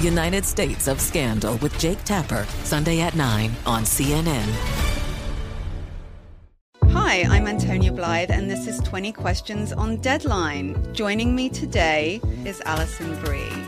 United States of Scandal with Jake Tapper, Sunday at 9 on CNN. Hi, I'm Antonia Blythe, and this is 20 Questions on Deadline. Joining me today is Alison Brie.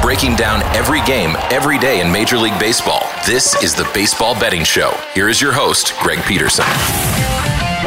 Breaking down every game, every day in Major League Baseball. This is the Baseball Betting Show. Here is your host, Greg Peterson.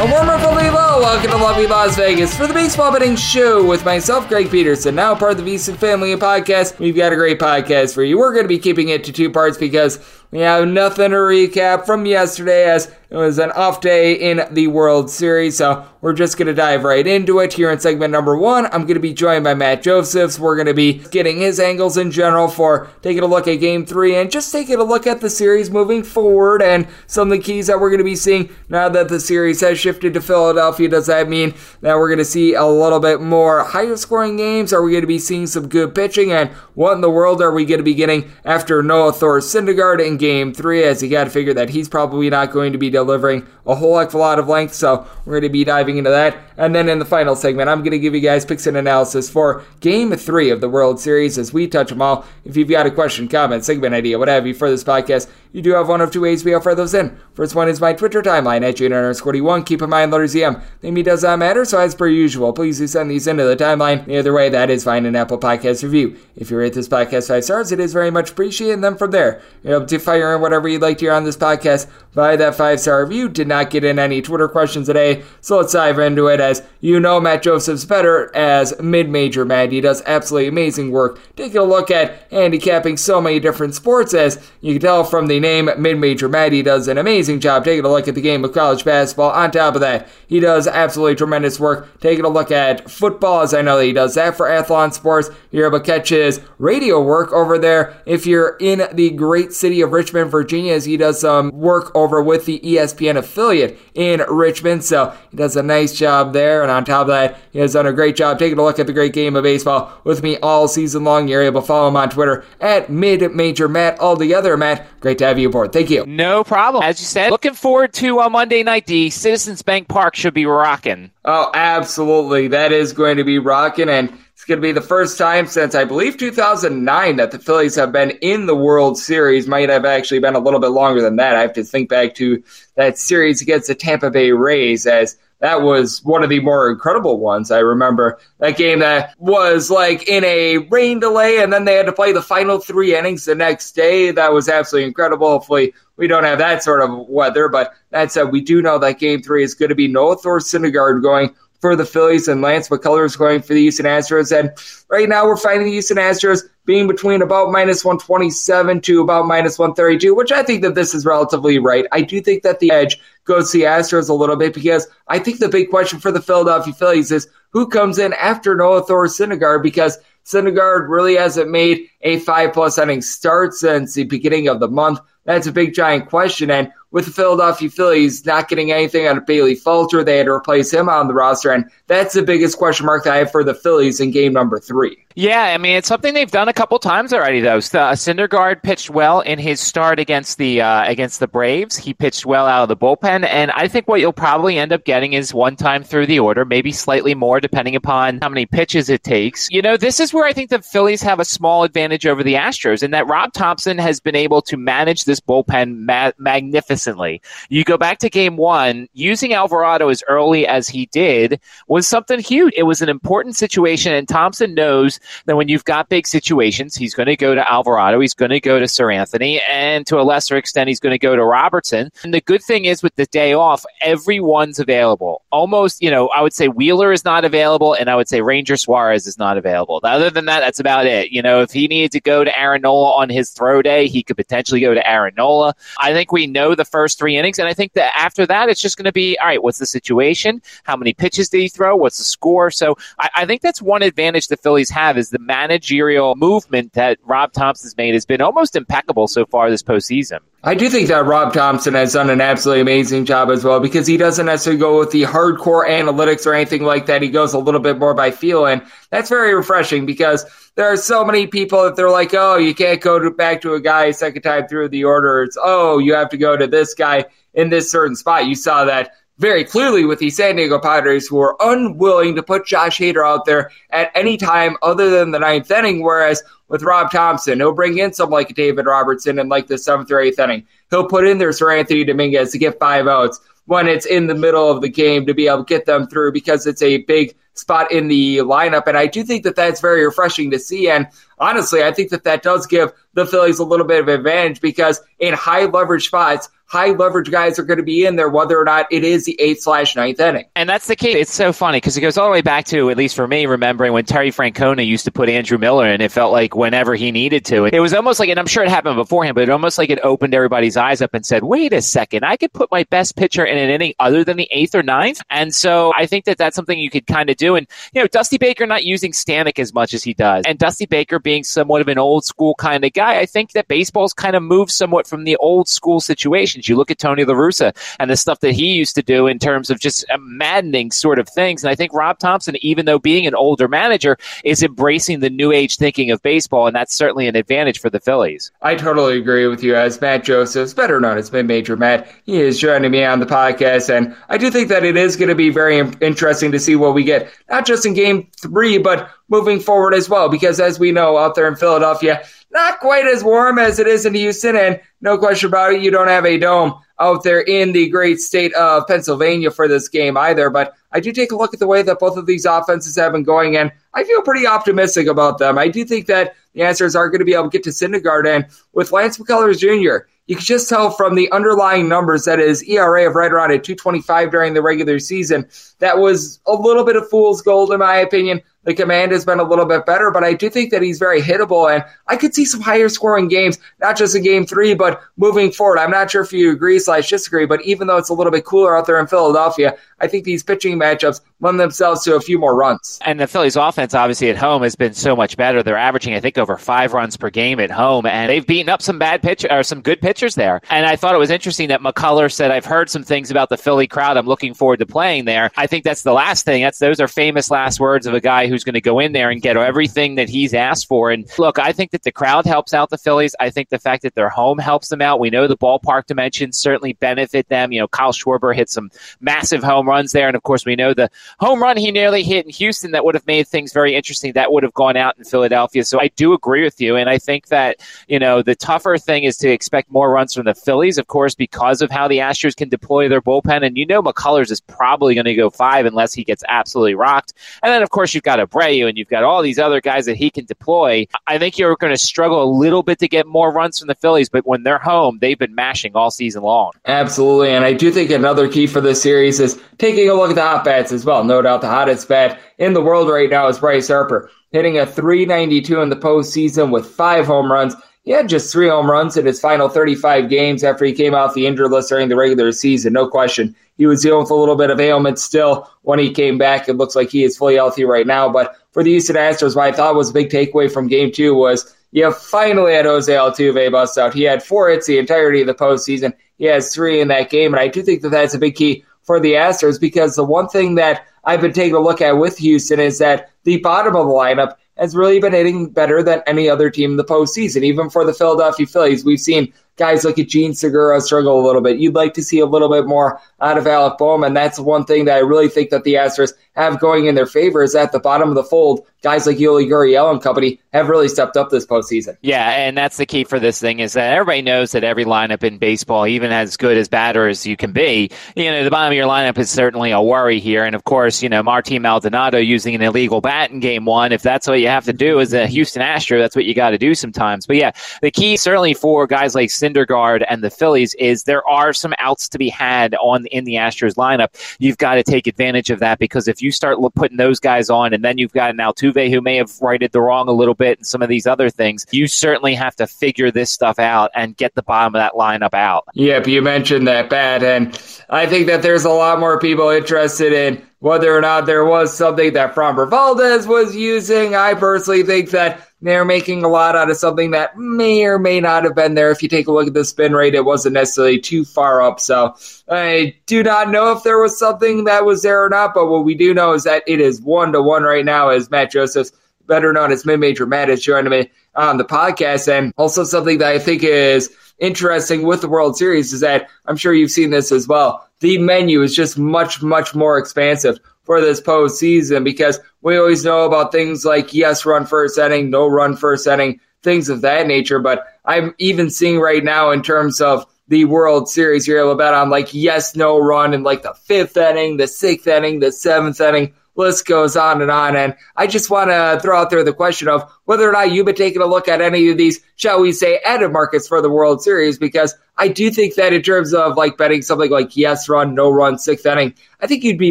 A wonderful hello. Welcome to lovely Las Vegas for the Baseball Betting Show with myself, Greg Peterson. Now part of the VSiN family of podcasts. We've got a great podcast for you. We're going to be keeping it to two parts because we have nothing to recap from yesterday as it was an off day in the World Series. So we're just going to dive right into it here in segment number one. I'm going to be joined by Matt Josephs. We're going to be getting his angles in general for taking a look at game three and just taking a look at the series moving forward and some of the keys that we're going to be seeing now that the series has shifted to Philadelphia. Does that mean that we're going to see a little bit more higher scoring games? Are we going to be seeing some good pitching? And what in the world are we going to be getting after Noah Thor Syndergaard in game three? As you got to figure that he's probably not going to be delivering a whole heck of a lot of length. So we're going to be diving into that. And then in the final segment, I'm going to give you guys picks and analysis for game three of the World Series as we touch them all. If you've got a question, comment, segment idea, what have you for this podcast, you do have one of two ways we offer those in. First one is my Twitter timeline at JNR41. Keep in mind, letters EM. Name me does not matter, so as per usual, please do send these into the timeline. The other way, that is find an Apple Podcast review. If you rate this podcast five stars, it is very much appreciated. Then from there, you're able to fire in whatever you'd like to hear on this podcast via that five star review. Did not get in any Twitter questions today, so let's dive into it. As you know, Matt Joseph's better as mid major Matt. He does absolutely amazing work. Taking a look at handicapping so many different sports, as you can tell from the name mid major Matt, he does an amazing job taking a look at the game of college basketball. On top of that, he does absolutely tremendous work taking a look at football, as I know that he does that for Athlon Sports. You're able to catch his radio work over there if you're in the great city of Richmond, Virginia, as he does some work over with the ESPN affiliate in Richmond. So he does a nice job there. And on top of that, he has done a great job taking a look at the great game of baseball with me all season long. You're able to follow him on Twitter at Mid Major Matt. Altogether, Matt, great to have you aboard. Thank you. No problem. As you said, looking forward to uh, Monday night. The Citizens Bank Park should be rocking. Oh, absolutely. That is going to be rocking. And it's going to be the first time since I believe 2009 that the Phillies have been in the World Series. Might have actually been a little bit longer than that. I have to think back to that series against the Tampa Bay Rays as that was one of the more incredible ones. I remember that game that was like in a rain delay, and then they had to play the final three innings the next day. That was absolutely incredible. Hopefully, we don't have that sort of weather, but that said, we do know that game three is going to be Noah Thor Syndergaard going for the Phillies and Lance McCullers going for the Houston Astros. And right now, we're finding the Houston Astros being between about minus 127 to about minus 132, which I think that this is relatively right. I do think that the edge goes to the Astros a little bit because I think the big question for the Philadelphia Phillies is who comes in after Noah Thor Syndergaard because Syndergaard really hasn't made a five plus inning start since the beginning of the month. That's a big giant question. And with the Philadelphia Phillies not getting anything out of Bailey Falter, they had to replace him on the roster. And that's the biggest question mark that I have for the Phillies in game number three. Yeah, I mean it's something they've done a couple times already. Though uh, Syndergaard pitched well in his start against the uh, against the Braves. He pitched well out of the bullpen, and I think what you'll probably end up getting is one time through the order, maybe slightly more depending upon how many pitches it takes. You know, this is where I think the Phillies have a small advantage over the Astros, and that Rob Thompson has been able to manage this bullpen ma- magnificently. You go back to Game One, using Alvarado as early as he did was something huge. It was an important situation, and Thompson knows that when you've got big situations, he's going to go to Alvarado, he's going to go to Seranthony, and to a lesser extent, he's going to go to Robertson. And the good thing is with the day off, everyone's available. Almost, you know, I would say Wheeler is not available, and I would say Ranger Suarez is not available. Other than that, that's about it. You know, if he needed to go to Aaron Nola on his throw day, he could potentially go to Aaron Nola. I think we know the first three innings, and I think that after that, it's just going to be all right, what's the situation? How many pitches did he throw? What's the score? So I, I think that's one advantage the Phillies have is the managerial movement that Rob Thompson's made has been almost impeccable so far this postseason. I do think that Rob Thompson has done an absolutely amazing job as well because he doesn't necessarily go with the hardcore analytics or anything like that. He goes a little bit more by feel, and that's very refreshing because there are so many people that they're like, oh, you can't go to, back to a guy second time through the order. It's, oh, you have to go to this guy in this certain spot. You saw that very clearly with the San Diego Padres, who are unwilling to put Josh Hader out there at any time other than the ninth inning. Whereas with Rob Thompson, he'll bring in someone like David Robertson in like the seventh or eighth inning. He'll put in there Seranthony Dominguez to get five outs when it's in the middle of the game to be able to get them through because it's a big spot in the lineup. And I do think that that's very refreshing to see. And honestly, I think that that does give the Phillies a little bit of advantage because in high leverage spots, high leverage guys are going to be in there, whether or not it is the eighth slash ninth inning. And that's the key. It's so funny because it goes all the way back to, at least for me, remembering when Terry Francona used to put Andrew Miller in. It felt like whenever he needed to. It was almost like, and I'm sure it happened beforehand, but it almost like it opened everybody's eyes up and said, wait a second, I could put my best pitcher in an inning other than the eighth or ninth. And so I think that that's something you could kind of do. And, you know, Dusty Baker not using Stanek as much as he does, and Dusty Baker being somewhat of an old school kind of guy, I think that baseball's kind of moved somewhat from the old school situations. You look at Tony La Russa and the stuff that he used to do in terms of just maddening sort of things. And I think Rob Thompson, even though being an older manager, is embracing the new age thinking of baseball, and that's certainly an advantage for the Phillies. I totally agree with you. As Matt Josephs, better known as Major Matt, he is joining me on the podcast, and I do think that it is going to be very interesting to see what we get, not just in Game Three, but moving forward as well. Because as we know, out there in Philadelphia, not quite as warm as it is in Houston, and no question about it, you don't have a dome out there in the great state of Pennsylvania for this game either. But I do take a look at the way that both of these offenses have been going, and I feel pretty optimistic about them. I do think that the answers are going to be able to get to Syndergaard, and with Lance McCullers Jr., you can just tell from the underlying numbers that his ERA of right around a 225 during the regular season. That was a little bit of fool's gold, in my opinion. The command has been a little bit better, but I do think that he's very hittable, and I could see some higher scoring games, not just in game three, but moving forward. I'm not sure if you agree slash disagree, but even though it's a little bit cooler out there in Philadelphia, I think these pitching matchups lend themselves to a few more runs. And the Phillies offense, obviously, at home has been so much better. They're averaging, I think, over five runs per game at home, and they've beaten up some bad pitch or some good pitchers there. And I thought it was interesting that McCullers said, "I've heard some things about the Philly crowd. I'm looking forward to playing there." I think that's the last thing. That's those are famous last words of a guy who's going to go in there and get everything that he's asked for. And look, I think that the crowd helps out the Phillies. I think the fact that their home helps them out. We know the ballpark dimensions certainly benefit them. You know, Kyle Schwarber hit some massive home runs there, and of course, we know the home run he nearly hit in Houston that would have made things very interesting. That would have gone out in Philadelphia. So I do agree with you, and I think that you know the tougher thing is to expect more runs from the Phillies, of course, because of how the Astros can deploy their bullpen. And you know, McCullers is probably going to go five unless he gets absolutely rocked. And then, of course, you've got Abreu and you've got all these other guys that he can deploy. I think you're going to struggle a little bit to get more runs from the Phillies, but when they're home, they've been mashing all season long. Absolutely. And I do think another key for this series is taking a look at the hot bats as well. No doubt the hottest bat in the world right now is Bryce Harper. hitting a 392 in the postseason with five home runs. He had just three home runs in his final 35 games after he came off the injured list during the regular season. No question. He was dealing with a little bit of ailment still when he came back. It looks like he is fully healthy right now. But for the Houston Astros, what I thought was a big takeaway from game two was you finally had Jose Altuve bust out. He had four hits the entirety of the postseason. He has three in that game. And I do think that that's a big key for the Astros because the one thing that I've been taking a look at with Houston is that the bottom of the lineup has really been hitting better than any other team in the postseason. Even for the Philadelphia Phillies, we've seen guys like Jean Segura struggle a little bit. You'd like to see a little bit more out of Alec Bohm, that's one thing that I really think that the Astros have going in their favor is at the bottom of the fold. Guys like Yuli Gurriel and company have really stepped up this postseason. Yeah, and that's the key for this thing is that everybody knows that every lineup in baseball, even as good as bad as you can be, you know, the bottom of your lineup is certainly a worry here. And of course, you know, Martin Maldonado using an illegal bat in game one, if that's what you have to do as a Houston Astro, that's what you got to do sometimes. But yeah, the key certainly for guys like Syndergaard and the Phillies is there are some outs to be had on in the Astros lineup. You've got to take advantage of that because if you start putting those guys on, and then you've got an Altuve who may have righted the wrong a little bit, and some of these other things, you certainly have to figure this stuff out and get the bottom of that lineup out. Yep, you mentioned that bat, and I think that there's a lot more people interested in whether or not there was something that Framber Valdez was using. I personally think that they're making a lot out of something that may or may not have been there. If you take a look at the spin rate, it wasn't necessarily too far up. So I do not know if there was something that was there or not. But what we do know is that it is one to one right now as Matt Josephs, better known as Mid Major Matt, is joining me on the podcast. And also something that I think is interesting with the World Series is that I'm sure you've seen this as well. The menu is just much, much more expansive for this postseason because we always know about things like yes run first inning, no run first inning, things of that nature. But I'm even seeing right now in terms of the World Series, you're able to bet on like yes, no run in like the fifth inning, the sixth inning, the seventh inning list goes on and on. And I just want to throw out there the question of whether or not you've been taking a look at any of these, shall we say, added markets for the World Series, because I do think that in terms of like betting something like yes run, no run, sixth inning, I think you'd be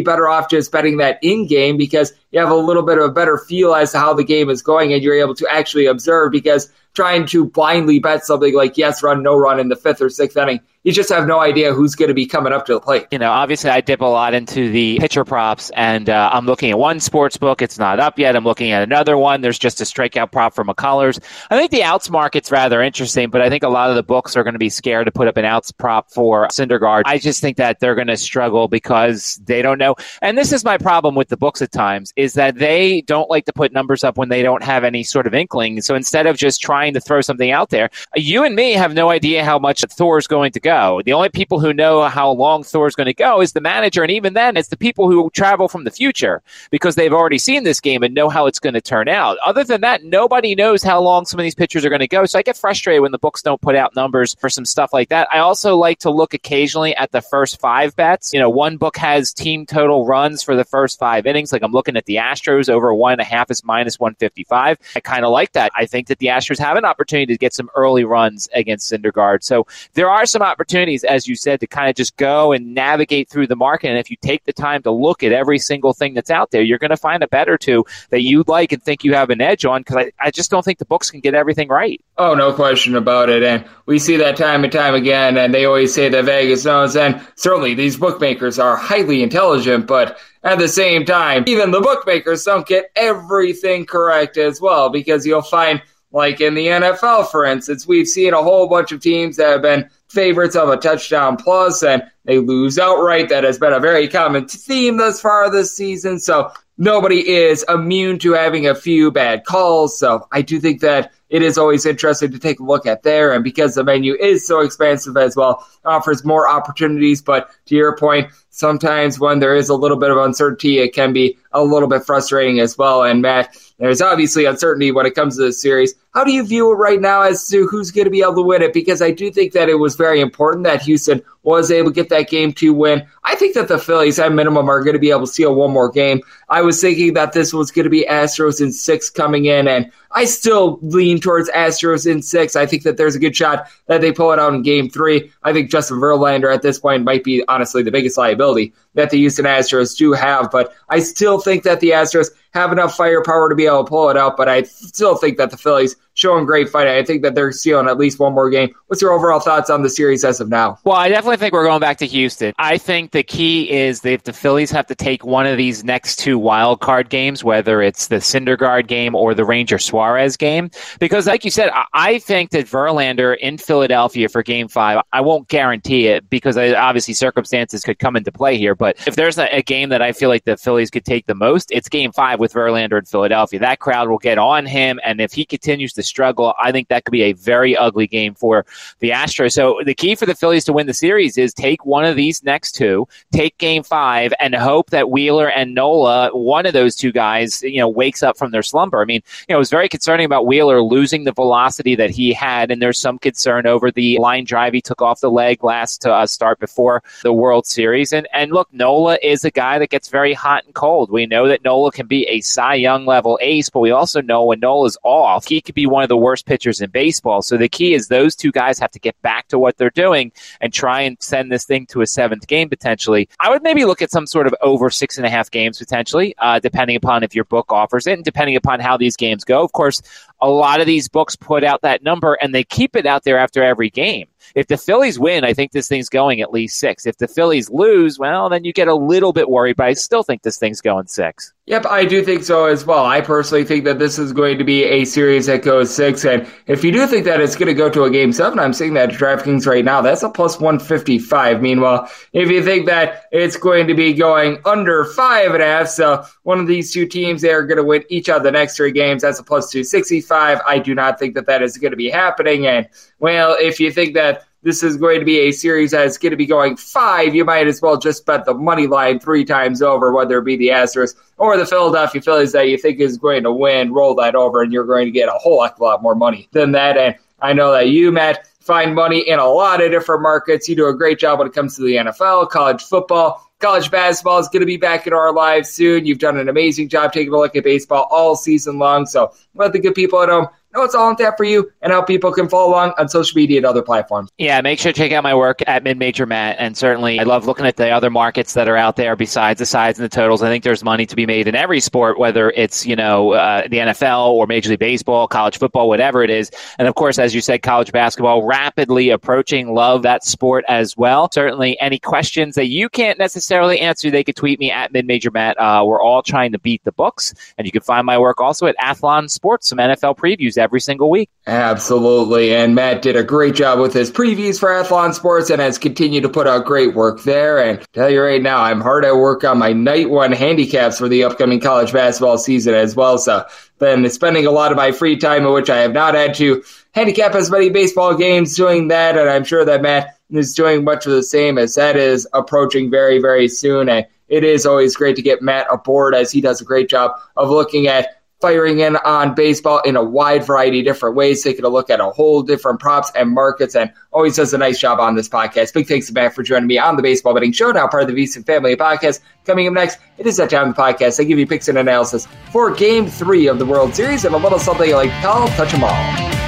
better off just betting that in game because you have a little bit of a better feel as to how the game is going and you're able to actually observe because trying to blindly bet something like yes run, no run in the fifth or sixth inning, you just have no idea who's going to be coming up to the plate. You know, obviously I dip a lot into the pitcher props and uh, I'm looking at one sports book. It's not up yet. I'm looking at another one. There's just a strikeout prop for McCullers. I think the outs market's rather interesting, but I think a lot of the books are going to be scared to put up an outs prop for Syndergaard. I just think that they're going to struggle because they don't know. And this is my problem with the books at times is that they don't like to put numbers up when they don't have any sort of inkling. So instead of just trying to throw something out there. You and me have no idea how much Thor's going to go. The only people who know how long Thor's going to go is the manager, and even then, it's the people who travel from the future because they've already seen this game and know how it's going to turn out. Other than that, nobody knows how long some of these pitchers are going to go. So I get frustrated when the books don't put out numbers for some stuff like that. I also like to look occasionally at the first five bets. You know, one book has team total runs for the first five innings. Like I'm looking at the Astros over one and a half is minus 155. I kind of like that. I think that the Astros have an opportunity to get some early runs against Syndergaard. So there are some opportunities, as you said, to kind of just go and navigate through the market. And if you take the time to look at every single thing that's out there, you're going to find a bet or two that you like and think you have an edge on because I, I just don't think the books can get everything right. Oh, no question about it. And we see that time and time again. And they always say that Vegas knows. And certainly these bookmakers are highly intelligent, but at the same time, even the bookmakers don't get everything correct as well because you'll find like in the NFL, for instance, we've seen a whole bunch of teams that have been favorites of a touchdown plus and they lose outright. That has been a very common theme thus far this season. So nobody is immune to having a few bad calls. So I do think that it is always interesting to take a look at there. And because the menu is so expansive as well, offers more opportunities. But to your point, sometimes when there is a little bit of uncertainty, it can be a little bit frustrating as well. And Matt, there's obviously uncertainty when it comes to this series. How do you view it right now as to who's going to be able to win it? Because I do think that it was very important that Houston was able to get that game to win. I think that the Phillies, at minimum, are going to be able to steal one more game. I was thinking that this was going to be Astros in six coming in, and I still lean towards Astros in six. I think that there's a good shot that they pull it out in game three. I think Justin Verlander at this point might be honestly the biggest liability ability that the Houston Astros do have. But I still think that the Astros have enough firepower to be able to pull it out. But I still think that the Phillies showing great fight. I think that they're stealing at least one more game. What's your overall thoughts on the series as of now? Well, I definitely think we're going back to Houston. I think the key is that if the Phillies have to take one of these next two wild card games, whether it's the Syndergaard game or the Ranger Suarez game, because like you said, I think that Verlander in Philadelphia for Game Five, I won't guarantee it because obviously circumstances could come into play here. But if there's a game that I feel like the Phillies could take the most, it's Game Five with Verlander in Philadelphia. That crowd will get on him, and if he continues to struggle, I think that could be a very ugly game for the Astros. So the key for the Phillies to win the series is take one of these next two, take game five, and hope that Wheeler and Nola, one of those two guys, you know, wakes up from their slumber. I mean, you know, it was very concerning about Wheeler losing the velocity that he had, and there's some concern over the line drive he took off the leg last uh, start before the World Series. And and look, Nola is a guy that gets very hot and cold. We know that Nola can be a Cy Young level ace, but we also know when Nola's off, he could be one of the worst pitchers in baseball. So the key is those two guys have to get back to what they're doing and try and send this thing to a seventh game potentially. I would maybe look at some sort of over six and a half games potentially, uh, depending upon if your book offers it and depending upon how these games go. Of course, a lot of these books put out that number and they keep it out there after every game. If the Phillies win, I think this thing's going at least six. If the Phillies lose, well, then you get a little bit worried, but I still think this thing's going six. Yep, I do think so as well. I personally think that this is going to be a series that goes six. And if you do think that it's going to go to a game seven, I'm seeing that DraftKings right now, that's a plus 155. Meanwhile, if you think that it's going to be going under five and a half, so one of these two teams, they are going to win each of the next three games, that's a plus 265. I do not think that that is going to be happening. And well, if you think that this is going to be a series that's going to be going five, you might as well just bet the money line three times over, whether it be the Astros or the Philadelphia Phillies that you think is going to win. Roll that over, and you're going to get a whole heck of a lot more money than that. And I know that you, Matt, find money in a lot of different markets. You do a great job when it comes to the NFL, college football. College basketball is going to be back in our lives soon. You've done an amazing job taking a look at baseball all season long. So let the good people at home know it's all in tap for you and how people can follow along on social media and other platforms. Yeah, make sure to check out my work at Mid Major Matt. And certainly, I love looking at the other markets that are out there besides the sides and the totals. I think there's money to be made in every sport, whether it's, you know, uh, the NFL or Major League Baseball, college football, whatever it is. And of course, as you said, college basketball rapidly approaching. Love that sport as well. Certainly, any questions that you can't necessarily answer, they could tweet me at Mid Major Matt. Uh, we're all trying to beat the books. And you can find my work also at Athlon Sports, some NFL previews every single week. Absolutely. And Matt did a great job with his previews for Athlon Sports and has continued to put out great work there. And tell you right now, I'm hard at work on my night one handicaps for the upcoming college basketball season as well. So been spending a lot of my free time in which I have not had to handicap as many baseball games doing that. And I'm sure that Matt is doing much of the same as that is approaching very, very soon. And it is always great to get Matt aboard as he does a great job of looking at firing in on baseball in a wide variety of different ways, taking a look at a whole different props and markets, and always does a nice job on this podcast. Big thanks to Matt for joining me on the Baseball Betting Show, now part of the VSiN Family Podcast. Coming up next, it is that time of the podcast. I give you picks and analysis for Game 3 of the World Series and a little something I like Touch 'em All.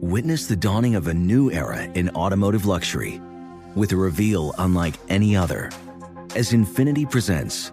Witness the dawning of a new era in automotive luxury with a reveal unlike any other as Infiniti presents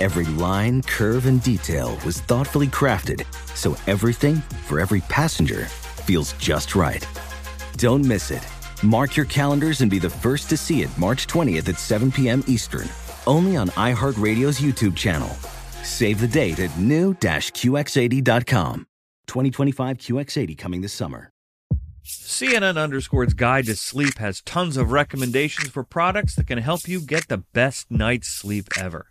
Every line, curve, and detail was thoughtfully crafted so everything for every passenger feels just right. Don't miss it. Mark your calendars and be the first to see it March 20th at 7 p.m. Eastern, only on iHeartRadio's YouTube channel. Save the date at new-QX80.com. 2025 QX80 coming this summer. CNN Underscore's Guide to Sleep has tons of recommendations for products that can help you get the best night's sleep ever.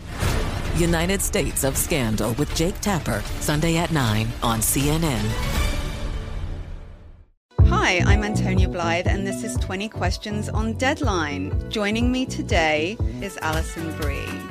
United States of Scandal with Jake Tapper, Sunday at 9 on CNN. Hi, I'm Antonia Blythe, and this is 20 Questions on Deadline. Joining me today is Alison Brie.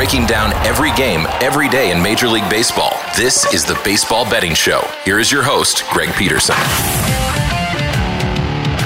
Breaking down every game, every day in Major League Baseball. This is the Baseball Betting Show. Here is your host, Greg Peterson.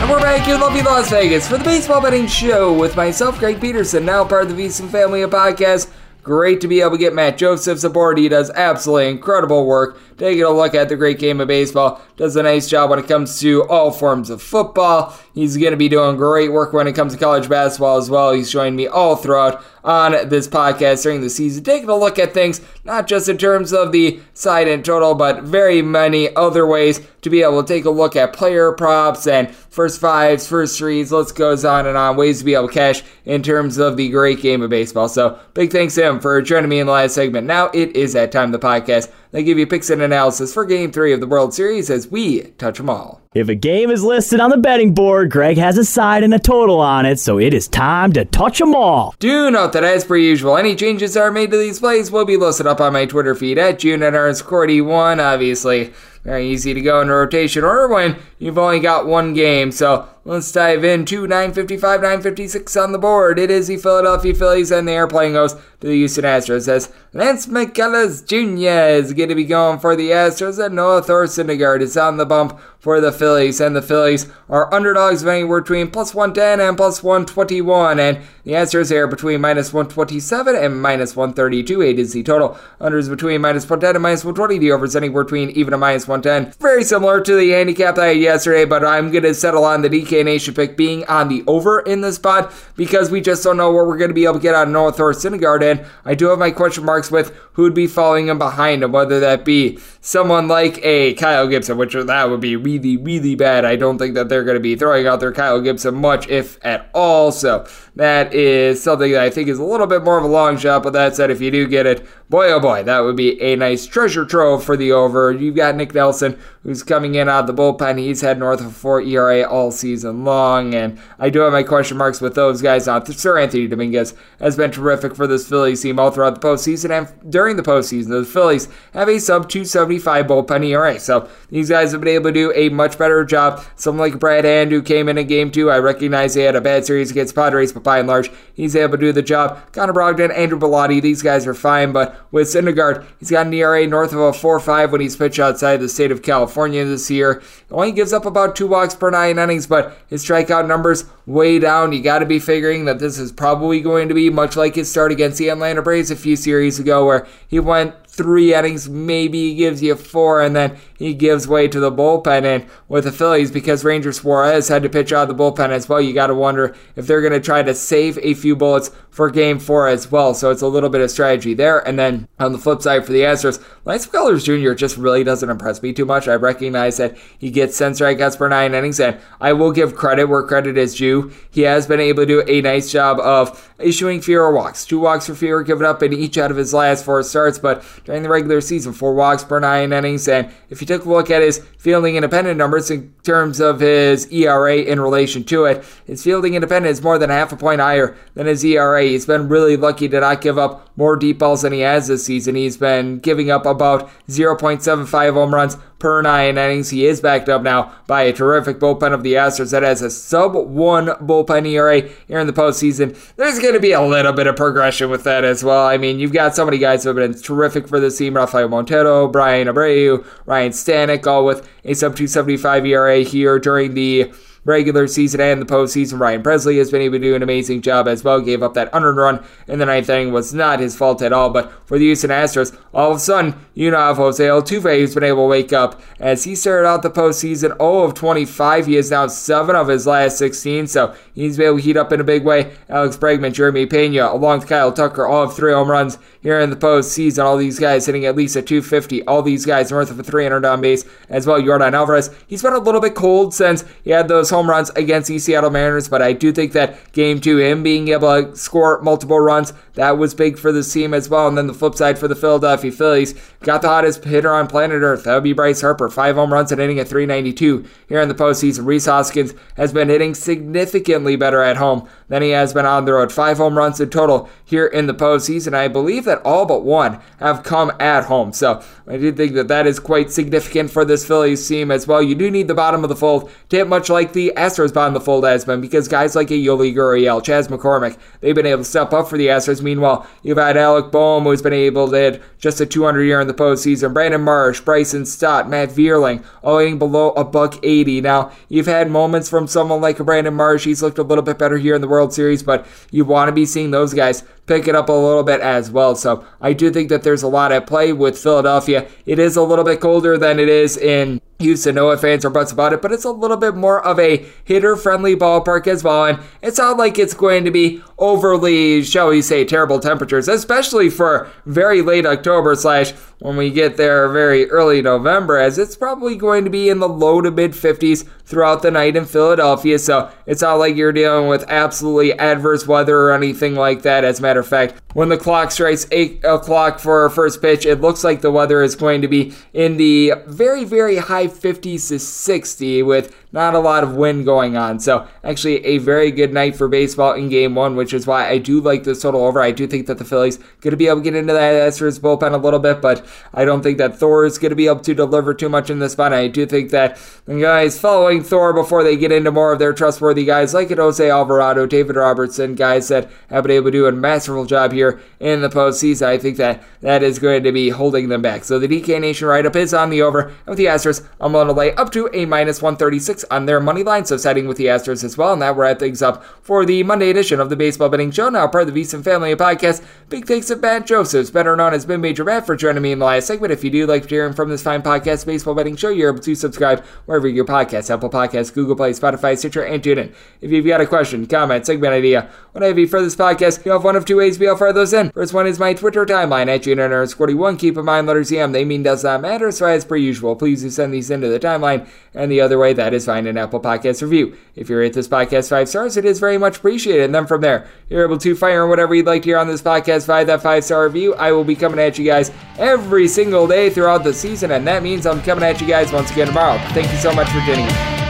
And we're back here in lovely Las Vegas for the Baseball Betting Show with myself, Greg Peterson, now part of the VSiN Family of Podcasts. Great to be able to get Matt Josephs aboard. He does absolutely incredible work taking a look at the great game of baseball. Does a nice job when it comes to all forms of football. He's going to be doing great work when it comes to college basketball as well. He's joined me all throughout on this podcast during the season, taking a look at things, not just in terms of the side and total, but very many other ways to be able to take a look at player props and first fives, first threes, let's goes on and on, ways to be able to cash in terms of the great game of baseball. So big thanks to him for joining me in the last segment. Now it is that time of the podcast. They give you picks and analysis for Game 3 of the World Series as we touch them all. If a game is listed on the betting board, Greg has a side and a total on it, so it is time to touch them all. Do note that, as per usual, any changes that are made to these plays will be listed up on my Twitter feed at June underscore one Obviously, very easy to go in a rotation order when you've only got one game. So let's dive into 955, 956 on the board. It is the Philadelphia Phillies, and they are playing host to the Houston Astros as Lance McCullers Jr. is going to be going for the Astros, and Noah Thor Syndergaard is on the bump for the Phillies, and the Phillies are underdogs of anywhere between plus 110 and plus 121, and the Astros are between minus 127 and minus 132. Eight is the total. Unders between minus 110 and minus 120. The overs anywhere between even a minus 110. Very similar to the handicap I had yesterday, but I'm going to settle on the DK Nation pick being on the over in this spot because we just don't know what we're going to be able to get out of Noah Thor Syndergaard, and I do have my question marks with who'd be following him behind him, whether that be someone like a Kyle Gibson, which that would be really, really bad. I don't think that they're going to be throwing out their Kyle Gibson much, if at all. So that is something that I think is a little bit more of a long shot. But that said, if you do get it, boy oh boy, that would be a nice treasure trove for the over. You've got Nick Nelson, who's coming in out of the bullpen. He's had north of four ERA all season long, and I do have my question marks with those guys. Now, Seranthony Dominguez has been terrific for this Phillies team all throughout the postseason and during the postseason. The Phillies have a sub 275 bullpen ERA, so these guys have been able to do a much better job. Someone like Brad Hand, who came in in game two, I recognize he had a bad series against Padres, but by and large, he's able to do the job. Connor Brogdon, Andrew Bellatti, these guys are fine, but with Syndergaard, he's got an ERA north of a 4 5 when he's pitched outside the state of California this year. Only gives up about two walks per nine innings, but his strikeout numbers way down. You got to be figuring that this is probably going to be much like his start against the Atlanta Braves a few series ago, where he went three innings, maybe he gives you four, and then he gives way to the bullpen. And with the Phillies, because Ranger Suarez had to pitch out of the bullpen as well, you got to wonder if they're going to try to save a few bullets for game four as well. So it's a little bit of strategy there. And then on the flip side for the Astros, Lance McCullers Jr. just really doesn't impress me too much. I recognize that he gets 10 strikeouts per nine innings, and I will give credit where credit is due. He has been able to do a nice job of issuing fewer walks. Two walks for fewer given up in each out of his last four starts, but during the regular season, four walks per nine innings. And if you took a look at his fielding independent numbers in terms of his ERA in relation to it, his fielding independent is more than half a point higher than his ERA. He's been really lucky to not give up more deep balls than he has this season. He's been giving up about 0.75 home runs per nine innings. He is backed up now by a terrific bullpen of the Astros that has a sub one bullpen ERA here in the postseason. There's going to be a little bit of progression with that as well. I mean, you've got so many guys who have been terrific for this team Rafael Montero, Bryan Abreu, Ryan Stanek, all with a sub 275 ERA here during the regular season and the postseason. Ryan Pressly has been able to do an amazing job as well. Gave up that unearned run in the ninth inning was not his fault at all. But for the Houston Astros, all of a sudden, you now have Jose Altuve who's been able to wake up as he started out the postseason 0 of 25. He is now 7 of his last 16, so he's been able to heat up in a big way. Alex Bregman, Jeremy Pena, along with Kyle Tucker, all have three home runs here in the postseason. All these guys hitting at least a 250. All these guys north of a 300 on base as well. Yordan Alvarez, he's been a little bit cold since he had those home runs against the Seattle Mariners, but I do think that game two, him being able to score multiple runs, that was big for this team as well. And then the flip side for the Philadelphia Phillies, got the hottest hitter on planet Earth. That would be Bryce Harper. Five home runs and hitting at 392 here in the postseason. Rhys Hoskins has been hitting significantly better at home than he has been on the road. Five home runs in total here in the postseason. I believe that all but one have come at home. So I do think that that is quite significant for this Phillies team as well. You do need the bottom of the fold to hit much like the Astros bottom of the fold has been because guys like a Yuli Gurriel, Chas McCormick, they've been able to step up for the Astros. Meanwhile, you've had Alec Bohm who's been able to hit just a 200 year in the postseason. Brandon Marsh, Bryson Stott, Matt Vierling, all hitting below a buck 80. Now, you've had moments from someone like Brandon Marsh. He's looked a little bit better here in the World Series, but you want to be seeing those guys pick it up a little bit as well. So I do think that there's a lot at play with Philadelphia. It is a little bit colder than it is in Houston. No fans or buts about it, but it's a little bit more of a hitter friendly ballpark as well. And it's not like it's going to be overly, shall we say, terrible temperatures, especially for very late October slash when we get there very early November, as it's probably going to be in the low to mid 50s throughout the night in Philadelphia. So it's not like you're dealing with absolutely adverse weather or anything like that. As a matter of fact, when the clock strikes 8 o'clock for our first pitch, it looks like the weather is going to be in the very, very high 50s to 60 with not a lot of wind going on. So actually a very good night for baseball in game one, which is why I do like this total over. I do think that the Phillies going to be able to get into that Astros bullpen a little bit, but I don't think that Thor is going to be able to deliver too much in this spot. I do think that the guys following Thor before they get into more of their trustworthy guys like Jose Alvarado, David Robertson, guys that have been able to do a masterful job here in the postseason. I think that that is going to be holding them back. So the DK Nation write up is on the over. With the Astros, I'm going to lay up to a minus 136 on their money line. So siding with the Astros as well. And that wrap things up for the Monday edition of the Baseball Betting Show. Now part of the VSiN Family Podcast. Big thanks to Matt Josephs, better known as Mid Major Matt, for joining me in the last segment. If you do like hearing from this fine podcast, Baseball Betting Show, you're able to subscribe wherever your podcast, Apple Podcasts, Google Play, Spotify, Stitcher, and TuneIn. If you've got a question, comment, segment idea, whatever you for this podcast, you have one of two ways to be able to fire those in. First one is my Twitter timeline at June underscore 41. Keep in mind, letters EM, they mean does not matter. So as per usual, please do send these into the timeline. And the other way, that is find an Apple Podcast review. If you rate this podcast five stars, it is very much appreciated. And then from there, you're able to fire whatever you'd like to hear on this podcast via that five star review. I will be coming at you guys every single day throughout the season, and that means I'm coming at you guys once again tomorrow. Thank you so much for tuning in.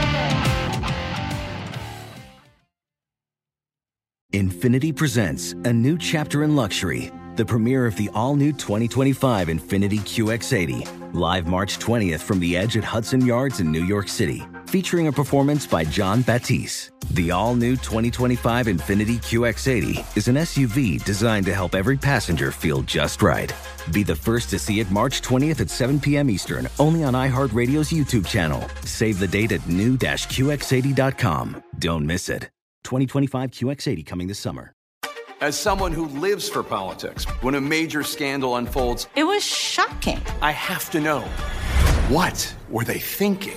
Infiniti presents a new chapter in luxury, the premiere of the all new 2025 Infiniti QX80, live March 20th from the edge at Hudson Yards in New York City, featuring a performance by Jon Batiste. The all new 2025 Infiniti QX80 is an SUV designed to help every passenger feel just right. Be the first to see it March 20th at 7 p.m. Eastern, only on iHeartRadio's YouTube channel. Save the date at new-QX80.com. Don't miss it. 2025 QX80 coming this summer. As someone who lives for politics, when a major scandal unfolds, It was shocking. I have to know what were they thinking?